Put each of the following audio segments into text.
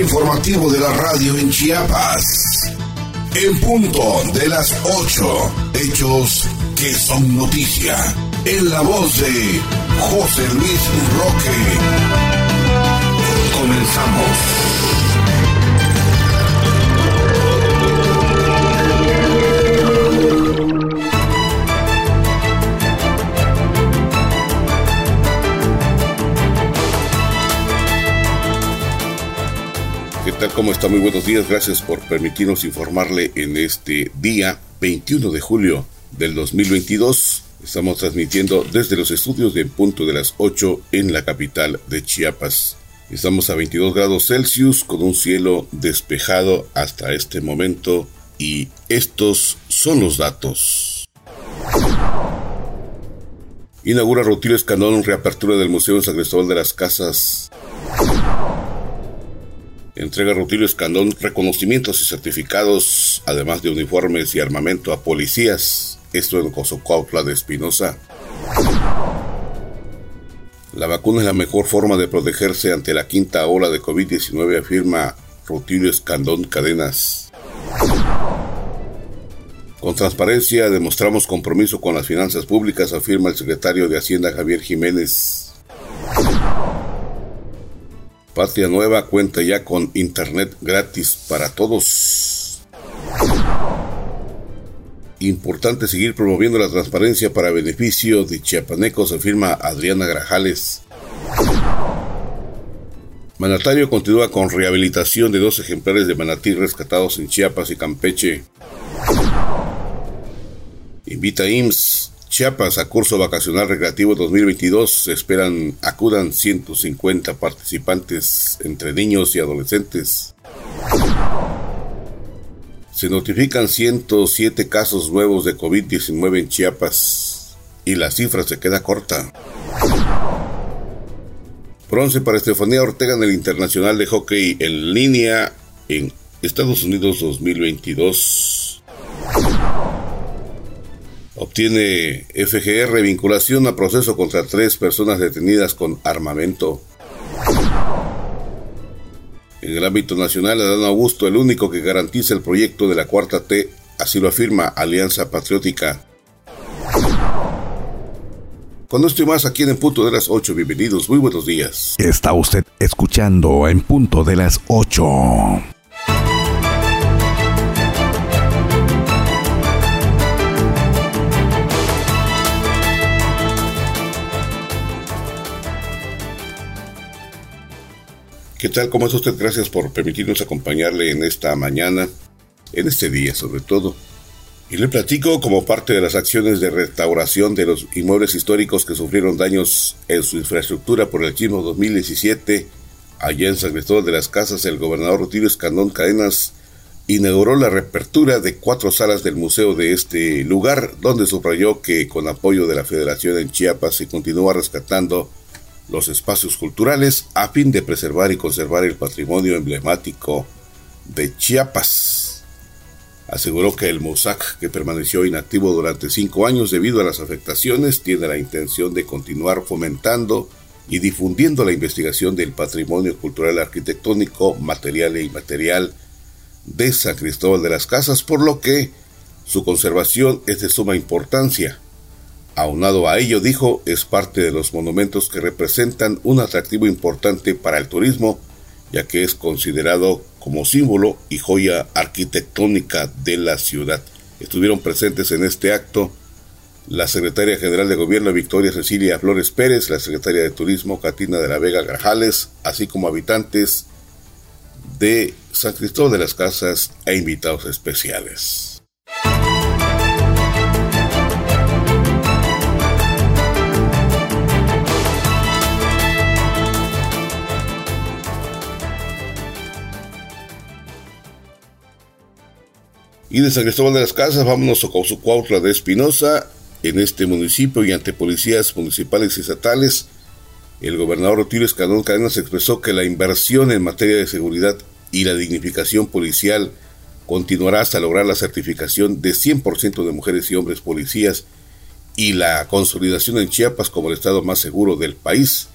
informativo de la radio en Chiapas. En punto de las 8, hechos que son noticia. En la voz de José Luis Roque. Comenzamos. Tal? ¿Cómo está? Muy buenos días. Gracias por permitirnos informarle en este día 21 de julio del 2022. Estamos transmitiendo desde los estudios de punto de las 8 en la capital de Chiapas. Estamos a 22 grados Celsius con un cielo despejado hasta este momento y estos son los datos. Inaugura Rutilio Escanón reapertura del Museo de San Cristóbal de las Casas entrega Rutilio Escandón reconocimientos y certificados, además de uniformes y armamento a policías, esto en Cozocautla de Espinosa. La vacuna es la mejor forma de protegerse ante la quinta ola de COVID-19, afirma Rutilio Escandón Cadenas. Con transparencia demostramos compromiso con las finanzas públicas, afirma el secretario de Hacienda Javier Jiménez. Patria Nueva cuenta ya con Internet gratis para todos. Importante seguir promoviendo la transparencia para beneficio de chiapanecos, afirma Adriana Grajales. Manatario continúa con rehabilitación de dos ejemplares de manatí rescatados en Chiapas y Campeche. Invita IMSS Chiapas a curso vacacional recreativo 2022 se esperan acudan 150 participantes entre niños y adolescentes. Se notifican 107 casos nuevos de COVID-19 en Chiapas y la cifra se queda corta. Bronce para Estefanía Ortega en el Internacional de Hockey en línea en Estados Unidos 2022. Obtiene FGR vinculación a proceso contra tres personas detenidas con armamento. En el ámbito nacional, Adán Augusto, el único que garantiza el proyecto de la cuarta T, así lo afirma Alianza Patriótica. Con esto más aquí en En Punto de las 8, bienvenidos, muy buenos días. Está usted escuchando En Punto de las 8. ¿Qué tal? ¿Cómo es usted? Gracias por permitirnos acompañarle en esta mañana, en este día sobre todo. Y le platico como parte de las acciones de restauración de los inmuebles históricos que sufrieron daños en su infraestructura por el sismo 2017, allá en San Cristóbal de las Casas, el gobernador Rutilio Escandón Cadenas inauguró la reapertura de cuatro salas del museo de este lugar, donde subrayó que con apoyo de la Federación en Chiapas se continúa rescatando los espacios culturales a fin de preservar y conservar el patrimonio emblemático de Chiapas. Aseguró que el MOSAC, que permaneció inactivo durante cinco años debido a las afectaciones, tiene la intención de continuar fomentando y difundiendo la investigación del patrimonio cultural arquitectónico, material e inmaterial de San Cristóbal de las Casas, por lo que su conservación es de suma importancia Aunado a ello, dijo, es parte de los monumentos que representan un atractivo importante para el turismo, ya que es considerado como símbolo y joya arquitectónica de la ciudad. Estuvieron presentes en este acto la secretaria general de gobierno Victoria Cecilia Flores Pérez, la secretaria de turismo Catina de la Vega Grajales, así como habitantes de San Cristóbal de las Casas e invitados especiales. Y de San Cristóbal de las Casas, vámonos a Cozucuautla de Espinosa, en este municipio y ante policías municipales y estatales. El gobernador Rutilio Escandón Cadenas expresó que la inversión en materia de seguridad y la dignificación policial continuará hasta lograr la certificación de 100% de mujeres y hombres policías y la consolidación en Chiapas como el estado más seguro del país.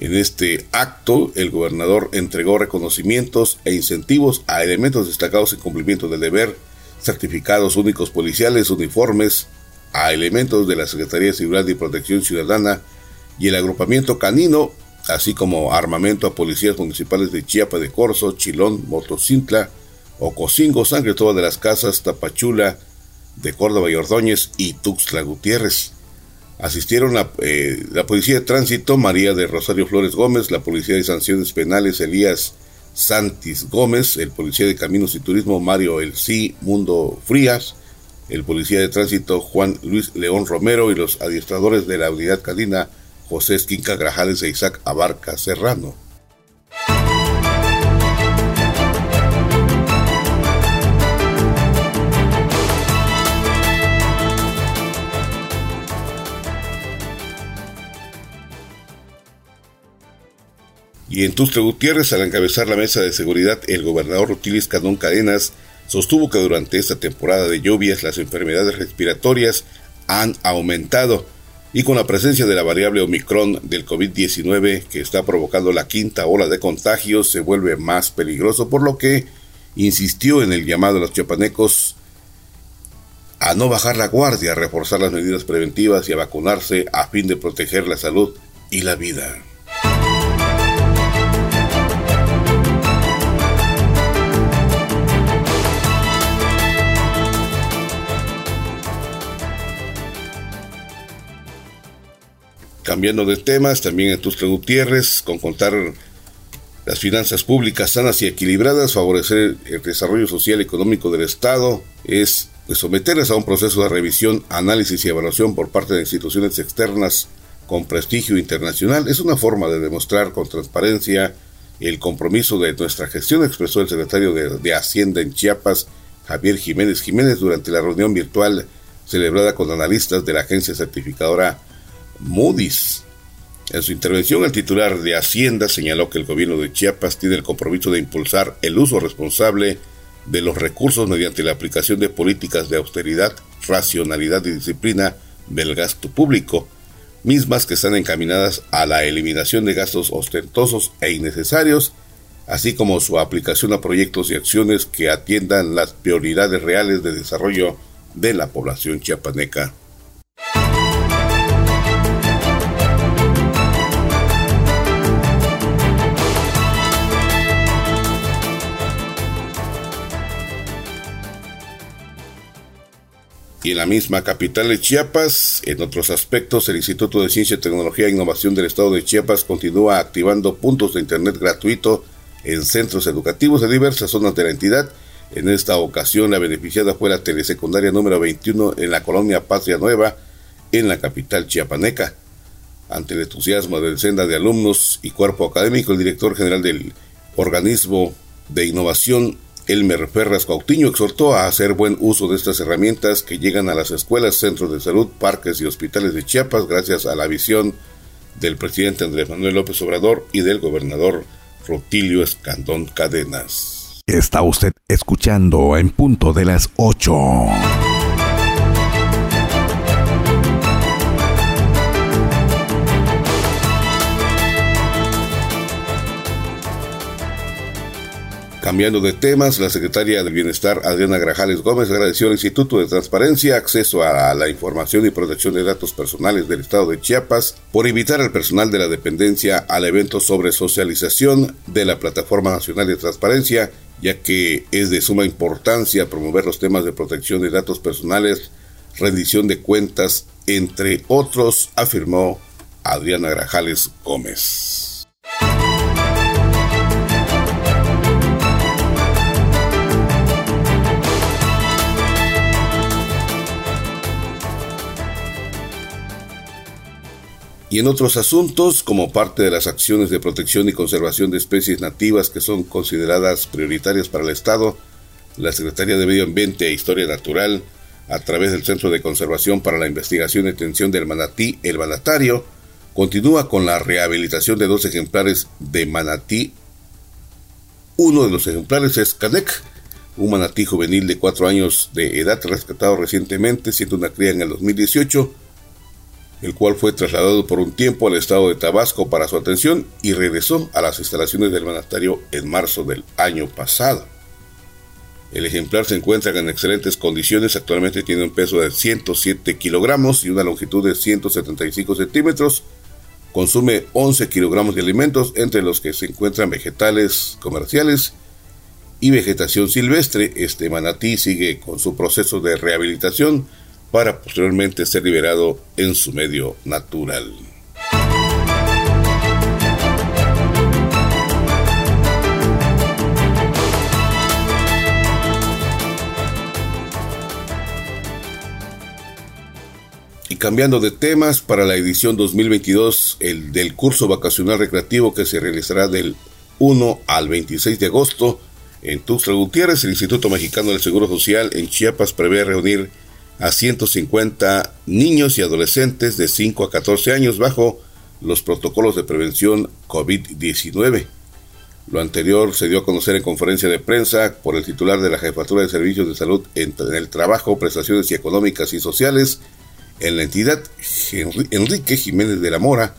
En este acto, el gobernador entregó reconocimientos e incentivos a elementos destacados en cumplimiento del deber, certificados únicos policiales, uniformes, a elementos de la Secretaría de Seguridad y Protección Ciudadana y el agrupamiento canino, así como armamento a policías municipales de Chiapa de Corzo, Chilón, Motocintla, Ocosingo, San Cristóbal de las Casas, Tapachula, de Córdoba y Ordóñez y Tuxtla Gutiérrez. Asistieron la, eh, la Policía de Tránsito María de Rosario Flores Gómez, la Policía de Sanciones Penales Elías Santis Gómez, el Policía de Caminos y Turismo Mario Elcí Mundo Frías, el Policía de Tránsito Juan Luis León Romero y los adiestradores de la Unidad Cadina José Esquinca Grajales e Isaac Abarca Serrano. Y en Tustre Gutiérrez, al encabezar la mesa de seguridad, el gobernador Rutilis Canón Cadenas sostuvo que durante esta temporada de lluvias las enfermedades respiratorias han aumentado y con la presencia de la variable Omicron del COVID-19 que está provocando la quinta ola de contagios se vuelve más peligroso, por lo que insistió en el llamado a los chiapanecos a no bajar la guardia, a reforzar las medidas preventivas y a vacunarse a fin de proteger la salud y la vida. Cambiando de temas, también en Tustra Gutiérrez, con contar las finanzas públicas sanas y equilibradas, favorecer el desarrollo social y económico del Estado, es pues, someterlas a un proceso de revisión, análisis y evaluación por parte de instituciones externas con prestigio internacional. Es una forma de demostrar con transparencia el compromiso de nuestra gestión, expresó el secretario de Hacienda en Chiapas, Javier Jiménez Jiménez, durante la reunión virtual celebrada con analistas de la agencia certificadora Moody's. En su intervención, el titular de Hacienda señaló que el gobierno de Chiapas tiene el compromiso de impulsar el uso responsable de los recursos mediante la aplicación de políticas de austeridad, racionalidad y disciplina del gasto público, mismas que están encaminadas a la eliminación de gastos ostentosos e innecesarios, así como su aplicación a proyectos y acciones que atiendan las prioridades reales de desarrollo de la población chiapaneca. Y en la misma capital de Chiapas, en otros aspectos, el Instituto de Ciencia, Tecnología e Innovación del Estado de Chiapas continúa activando puntos de Internet gratuito en centros educativos de diversas zonas de la entidad. En esta ocasión, la beneficiada fue la telesecundaria número 21 en la colonia Patria Nueva, en la capital chiapaneca. Ante el entusiasmo del senda de alumnos y cuerpo académico, el director general del organismo de innovación Elmer Ferras Cautiño exhortó a hacer buen uso de estas herramientas que llegan a las escuelas, centros de salud, parques y hospitales de Chiapas gracias a la visión del presidente Andrés Manuel López Obrador y del gobernador Rotilio Escandón Cadenas. Está usted escuchando en punto de las 8. Cambiando de temas, la secretaria del Bienestar, Adriana Grajales Gómez, agradeció al Instituto de Transparencia, Acceso a la Información y Protección de Datos Personales del Estado de Chiapas por invitar al personal de la dependencia al evento sobre socialización de la Plataforma Nacional de Transparencia, ya que es de suma importancia promover los temas de protección de datos personales, rendición de cuentas, entre otros, afirmó Adriana Grajales Gómez. Y en otros asuntos, como parte de las acciones de protección y conservación de especies nativas que son consideradas prioritarias para el Estado, la Secretaría de Medio Ambiente e Historia Natural, a través del Centro de Conservación para la Investigación y Atención del Manatí, el Manatario, continúa con la rehabilitación de dos ejemplares de manatí. Uno de los ejemplares es Canek, un manatí juvenil de cuatro años de edad rescatado recientemente, siendo una cría en el 2018, el cual fue trasladado por un tiempo al estado de Tabasco para su atención y regresó a las instalaciones del monasterio en marzo del año pasado. El ejemplar se encuentra en excelentes condiciones, actualmente tiene un peso de 107 kilogramos y una longitud de 175 centímetros, consume 11 kilogramos de alimentos, entre los que se encuentran vegetales comerciales y vegetación silvestre. Este manatí sigue con su proceso de rehabilitación para posteriormente ser liberado en su medio natural. Y cambiando de temas, para la edición 2022 el del curso vacacional recreativo que se realizará del 1 al 26 de agosto en Tuxtla Gutiérrez, el Instituto Mexicano del Seguro Social en Chiapas prevé reunir a 150 niños y adolescentes de 5 a 14 años bajo los protocolos de prevención COVID-19. Lo anterior se dio a conocer en conferencia de prensa por el titular de la Jefatura de Servicios de Salud en el Trabajo, Prestaciones y Económicas y Sociales, en la entidad, Enrique Jiménez de la Mora,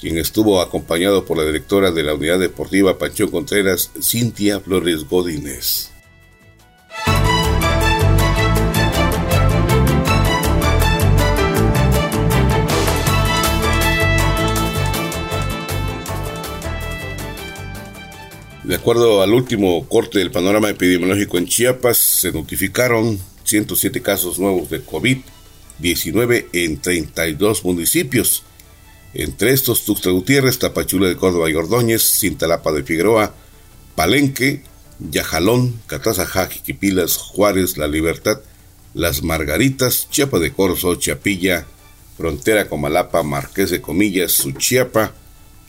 quien estuvo acompañado por la directora de la Unidad Deportiva Panchón Contreras, Cintia Flores Godínez. De acuerdo al último corte del panorama epidemiológico en Chiapas, se notificaron 107 casos nuevos de COVID 19 en 32 municipios. Entre estos, Tuxtla Gutiérrez, Tapachula de Córdoba y Ordóñez, Cintalapa de Figueroa, Palenque, Yajalón, Catazajá, Jiquipilas, Juárez, La Libertad, Las Margaritas, Chiapa de Corzo, Chiapilla, Frontera Comalapa, Marqués de Comillas, Suchiapa,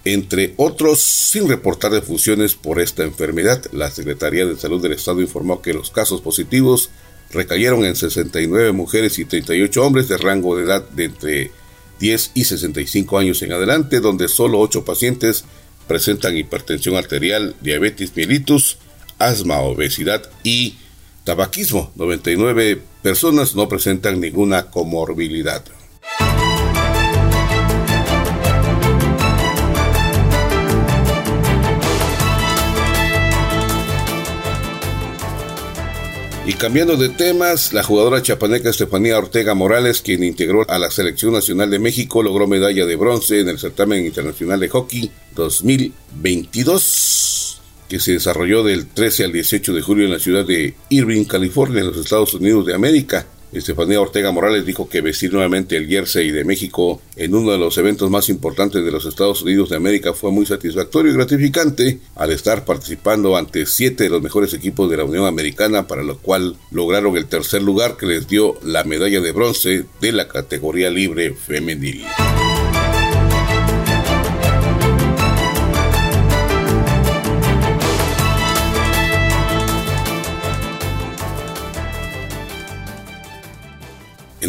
entre otros, sin reportar defunciones por esta enfermedad. La Secretaría de Salud del Estado informó que los casos positivos recayeron en 69 mujeres y 38 hombres de rango de edad de entre 10 y 65 años en adelante, donde solo 8 pacientes presentan hipertensión arterial, diabetes mellitus, asma, obesidad y tabaquismo. 99 personas no presentan ninguna comorbilidad. Y cambiando de temas, la jugadora chapaneca Estefanía Ortega Morales, quien integró a la Selección Nacional de México, logró medalla de bronce en el certamen internacional de hockey 2022, que se desarrolló del 13 al 18 de julio en la ciudad de Irving, California, en los Estados Unidos de América. Estefanía Ortega Morales dijo que vestir nuevamente el jersey de México en uno de los eventos más importantes de los Estados Unidos de América fue muy satisfactorio y gratificante al estar participando ante siete de los mejores equipos de la Unión Americana, para lo cual lograron el tercer lugar que les dio la medalla de bronce de la categoría libre femenil.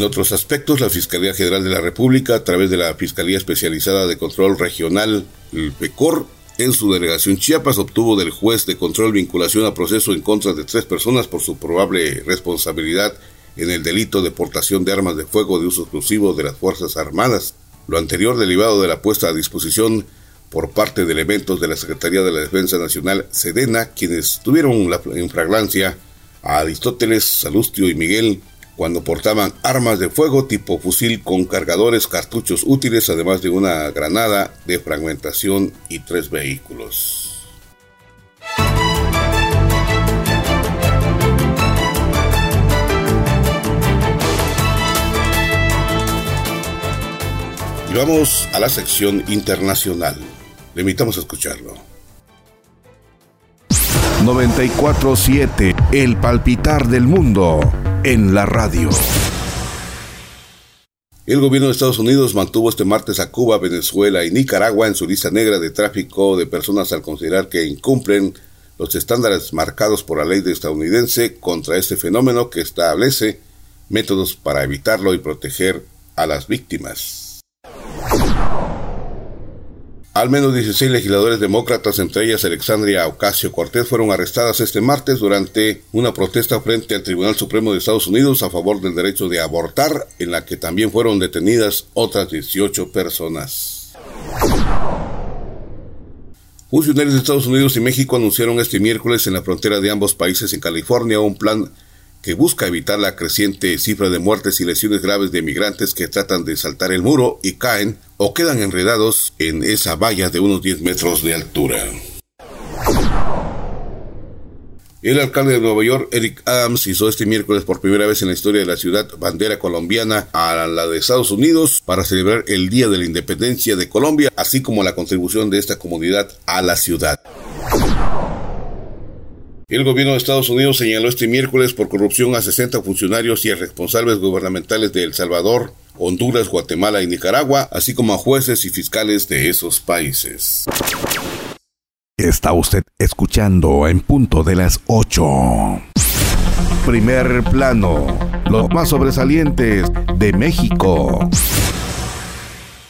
En otros aspectos, la Fiscalía General de la República, a través de la Fiscalía Especializada de Control Regional, el PECOR, en su delegación Chiapas, obtuvo del juez de control vinculación a proceso en contra de tres personas por su probable responsabilidad en el delito de portación de armas de fuego de uso exclusivo de las Fuerzas Armadas. Lo anterior derivado de la puesta a disposición por parte de elementos de la Secretaría de la Defensa Nacional, Sedena, quienes tuvieron la, en fragancia a Aristóteles, Salustio y Miguel cuando portaban armas de fuego tipo fusil con cargadores, cartuchos útiles, además de una granada de fragmentación y tres vehículos. Y vamos a la sección internacional. Le invitamos a escucharlo. 947 El palpitar del mundo en la radio. El gobierno de Estados Unidos mantuvo este martes a Cuba, Venezuela y Nicaragua en su lista negra de tráfico de personas al considerar que incumplen los estándares marcados por la ley estadounidense contra este fenómeno que establece métodos para evitarlo y proteger a las víctimas. Al menos 16 legisladores demócratas, entre ellas Alexandria Ocasio Cortés, fueron arrestadas este martes durante una protesta frente al Tribunal Supremo de Estados Unidos a favor del derecho de abortar, en la que también fueron detenidas otras 18 personas. Funcionarios de Estados Unidos y México anunciaron este miércoles en la frontera de ambos países en California un plan que busca evitar la creciente cifra de muertes y lesiones graves de migrantes que tratan de saltar el muro y caen o quedan enredados en esa valla de unos 10 metros de altura. El alcalde de Nueva York, Eric Adams, hizo este miércoles por primera vez en la historia de la ciudad bandera colombiana a la de Estados Unidos para celebrar el Día de la Independencia de Colombia, así como la contribución de esta comunidad a la ciudad. El gobierno de Estados Unidos señaló este miércoles por corrupción a 60 funcionarios y responsables gubernamentales de El Salvador, Honduras, Guatemala y Nicaragua, así como a jueces y fiscales de esos países. Está usted escuchando en punto de las 8. Primer plano, los más sobresalientes de México.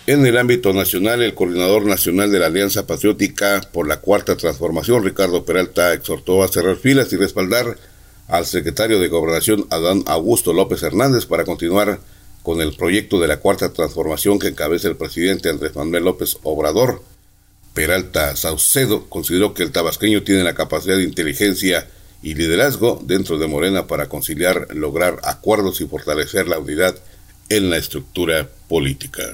En el ámbito nacional, el coordinador nacional de la Alianza Patriótica por la Cuarta Transformación, Ricardo Peralta, exhortó a cerrar filas y respaldar al secretario de Gobernación, Adán Augusto López Hernández, para continuar con el proyecto de la Cuarta Transformación que encabeza el presidente Andrés Manuel López Obrador. Peralta Saucedo consideró que el tabasqueño tiene la capacidad de inteligencia y liderazgo dentro de Morena para conciliar, lograr acuerdos y fortalecer la unidad en la estructura política.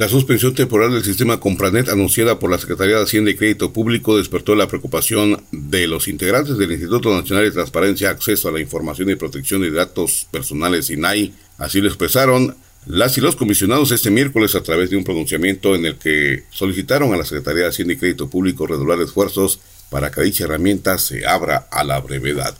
La suspensión temporal del sistema Compranet anunciada por la Secretaría de Hacienda y Crédito Público despertó la preocupación de los integrantes del Instituto Nacional de Transparencia, Acceso a la Información y Protección de Datos Personales, INAI. Así lo expresaron las y los comisionados este miércoles a través de un pronunciamiento en el que solicitaron a la Secretaría de Hacienda y Crédito Público redoblar esfuerzos para que dicha herramienta se abra a la brevedad.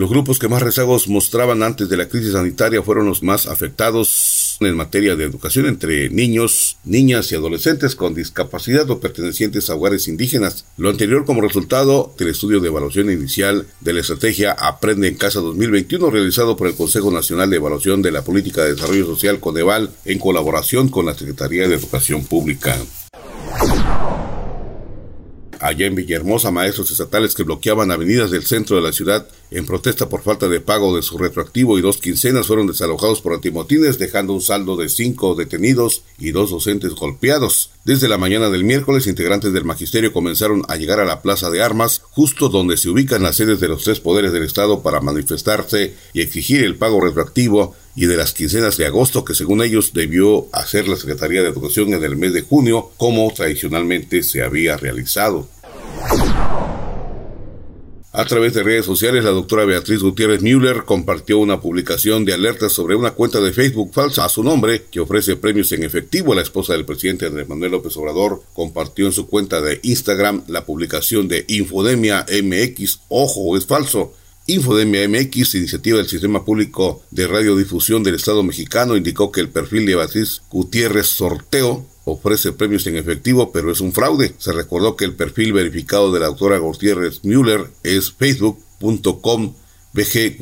Los grupos que más rezagos mostraban antes de la crisis sanitaria fueron los más afectados en materia de educación entre niños, niñas y adolescentes con discapacidad o pertenecientes a hogares indígenas. Lo anterior como resultado del estudio de evaluación inicial de la estrategia Aprende en Casa 2021 realizado por el Consejo Nacional de Evaluación de la Política de Desarrollo Social Coneval en colaboración con la Secretaría de Educación Pública allá en Villahermosa, maestros estatales que bloqueaban avenidas del centro de la ciudad en protesta por falta de pago de su retroactivo y dos quincenas fueron desalojados por antimotines, dejando un saldo de cinco detenidos y dos docentes golpeados. Desde la mañana del miércoles, integrantes del magisterio comenzaron a llegar a la Plaza de Armas, justo donde se ubican las sedes de los tres poderes del Estado para manifestarse y exigir el pago retroactivo y de las quincenas de agosto que según ellos debió hacer la Secretaría de Educación en el mes de junio, como tradicionalmente se había realizado. A través de redes sociales, la doctora Beatriz Gutiérrez Müller compartió una publicación de alertas sobre una cuenta de Facebook falsa a su nombre que ofrece premios en efectivo. La esposa del presidente Andrés Manuel López Obrador compartió en su cuenta de Instagram la publicación de Infodemia MX. Ojo, es falso. Infodemia MX, iniciativa del Sistema Público de Radiodifusión del Estado mexicano, indicó que el perfil de Beatriz Gutiérrez Sorteo ofrece premios en efectivo, pero es un fraude. Se recordó que el perfil verificado de la autora Gutiérrez Müller es facebook.com BG.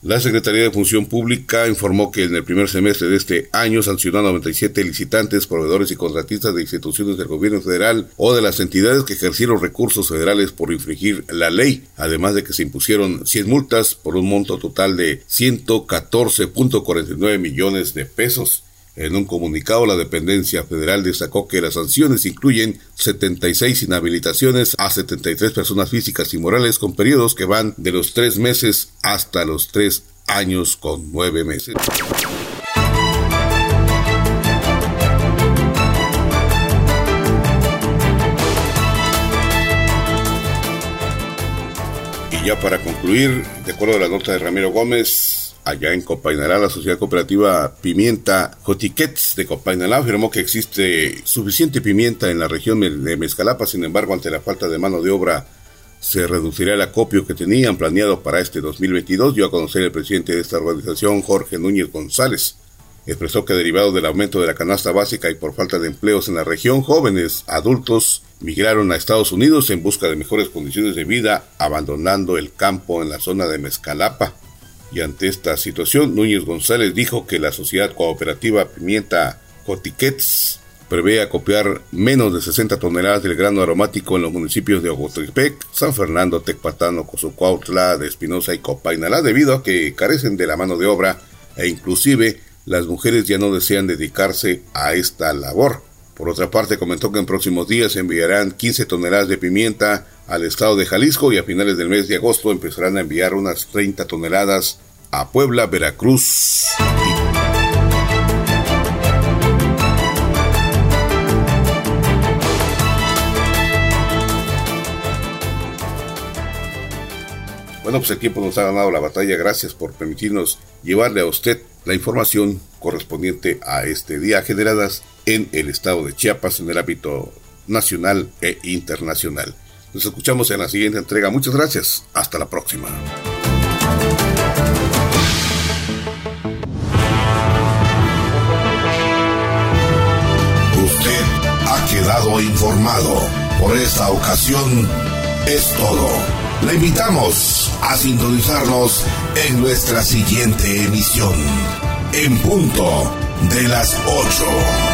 La Secretaría de Función Pública informó que en el primer semestre de este año sancionó a 97 licitantes, proveedores y contratistas de instituciones del gobierno federal o de las entidades que ejercieron recursos federales por infringir la ley, además de que se impusieron 100 multas por un monto total de 114.49 millones de pesos. En un comunicado, la dependencia federal destacó que las sanciones incluyen 76 inhabilitaciones a 73 personas físicas y morales con periodos que van de los tres meses hasta los tres años con nueve meses. Y ya para concluir, de acuerdo a la nota de Ramiro Gómez, allá en Copainalá, la sociedad cooperativa Pimienta Jotiquets de Copainalá afirmó que existe suficiente pimienta en la región de Mezcalapa, sin embargo, ante la falta de mano de obra se reducirá el acopio que tenían planeado para este 2022, dio a conocer el presidente de esta organización, Jorge Núñez González. Expresó que derivado del aumento de la canasta básica y por falta de empleos en la región, jóvenes, adultos migraron a Estados Unidos en busca de mejores condiciones de vida, abandonando el campo en la zona de Mezcalapa. Y ante esta situación, Núñez González dijo que la sociedad cooperativa Pimienta Cotiquets prevé acopiar menos de 60 toneladas del grano aromático en los municipios de Ogotripec, San Fernando, Tecpatano, Cozucuautla, de Espinosa y Copainalá, debido a que carecen de la mano de obra e inclusive las mujeres ya no desean dedicarse a esta labor. Por otra parte, comentó que en próximos días enviarán 15 toneladas de pimienta al estado de Jalisco y a finales del mes de agosto empezarán a enviar unas 30 toneladas a Puebla, Veracruz Bueno, pues el tiempo nos ha ganado la batalla. Gracias por permitirnos llevarle a usted la información correspondiente a este día generadas en el estado de Chiapas en el ámbito nacional e internacional. Nos escuchamos en la siguiente entrega. Muchas gracias. Hasta la próxima. Usted ha quedado informado. Por esta ocasión es todo. Le invitamos a sintonizarnos en nuestra siguiente emisión, en punto de las 8.